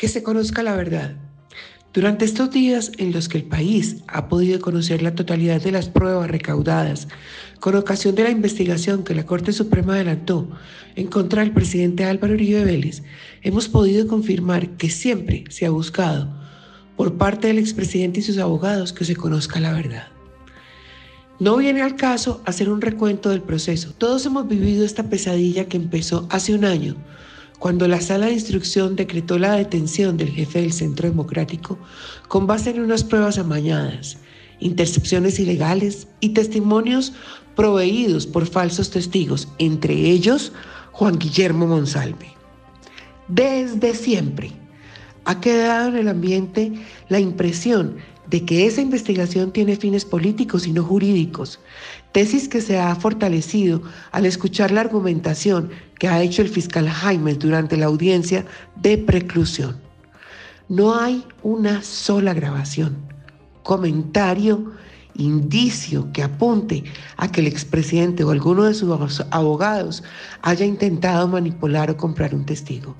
que se conozca la verdad. Durante estos días en los que el país ha podido conocer la totalidad de las pruebas recaudadas con ocasión de la investigación que la Corte Suprema adelantó en contra del presidente Álvaro Uribe Vélez, hemos podido confirmar que siempre se ha buscado por parte del expresidente y sus abogados que se conozca la verdad. No viene al caso hacer un recuento del proceso. Todos hemos vivido esta pesadilla que empezó hace un año cuando la sala de instrucción decretó la detención del jefe del Centro Democrático con base en unas pruebas amañadas, intercepciones ilegales y testimonios proveídos por falsos testigos, entre ellos Juan Guillermo Monsalve. Desde siempre ha quedado en el ambiente la impresión de que esa investigación tiene fines políticos y no jurídicos, tesis que se ha fortalecido al escuchar la argumentación que ha hecho el fiscal Jaime durante la audiencia de preclusión. No hay una sola grabación, comentario, indicio que apunte a que el expresidente o alguno de sus abogados haya intentado manipular o comprar un testigo.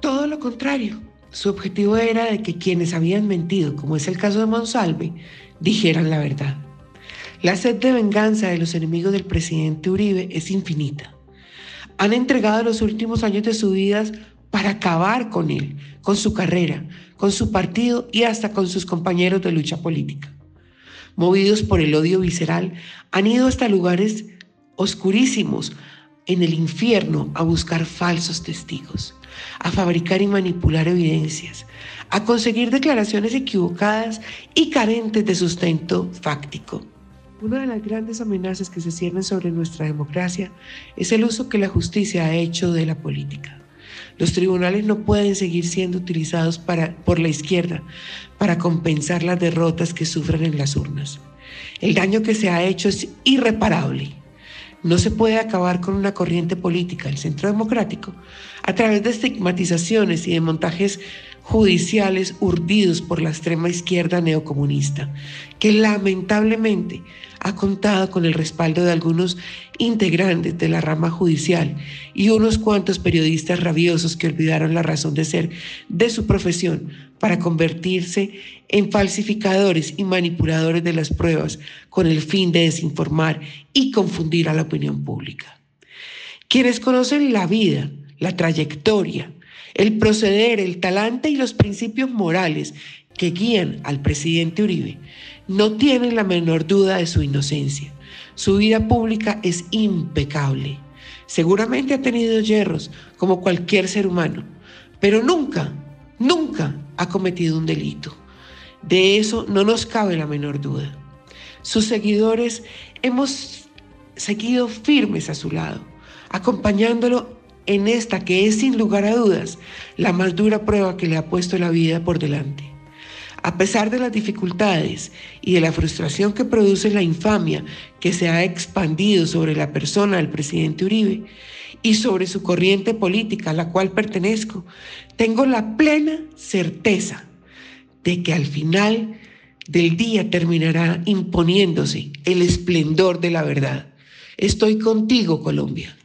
Todo lo contrario, su objetivo era que quienes habían mentido, como es el caso de Monsalve, dijeran la verdad. La sed de venganza de los enemigos del presidente Uribe es infinita. Han entregado los últimos años de su vida para acabar con él, con su carrera, con su partido y hasta con sus compañeros de lucha política. Movidos por el odio visceral, han ido hasta lugares oscurísimos en el infierno a buscar falsos testigos, a fabricar y manipular evidencias, a conseguir declaraciones equivocadas y carentes de sustento fáctico. Una de las grandes amenazas que se ciernen sobre nuestra democracia es el uso que la justicia ha hecho de la política. Los tribunales no pueden seguir siendo utilizados por la izquierda para compensar las derrotas que sufren en las urnas. El daño que se ha hecho es irreparable no se puede acabar con una corriente política, el centro democrático, a través de estigmatizaciones y de montajes judiciales urdidos por la extrema izquierda neocomunista, que lamentablemente ha contado con el respaldo de algunos integrantes de la rama judicial y unos cuantos periodistas rabiosos que olvidaron la razón de ser de su profesión para convertirse en falsificadores y manipuladores de las pruebas con el fin de desinformar y confundir a la opinión pública. Quienes conocen la vida, la trayectoria, el proceder, el talante y los principios morales que guían al presidente Uribe no tienen la menor duda de su inocencia. Su vida pública es impecable. Seguramente ha tenido hierros como cualquier ser humano, pero nunca, nunca ha cometido un delito. De eso no nos cabe la menor duda. Sus seguidores hemos seguido firmes a su lado, acompañándolo en esta que es sin lugar a dudas la más dura prueba que le ha puesto la vida por delante. A pesar de las dificultades y de la frustración que produce la infamia que se ha expandido sobre la persona del presidente Uribe y sobre su corriente política a la cual pertenezco, tengo la plena certeza de que al final del día terminará imponiéndose el esplendor de la verdad. Estoy contigo, Colombia.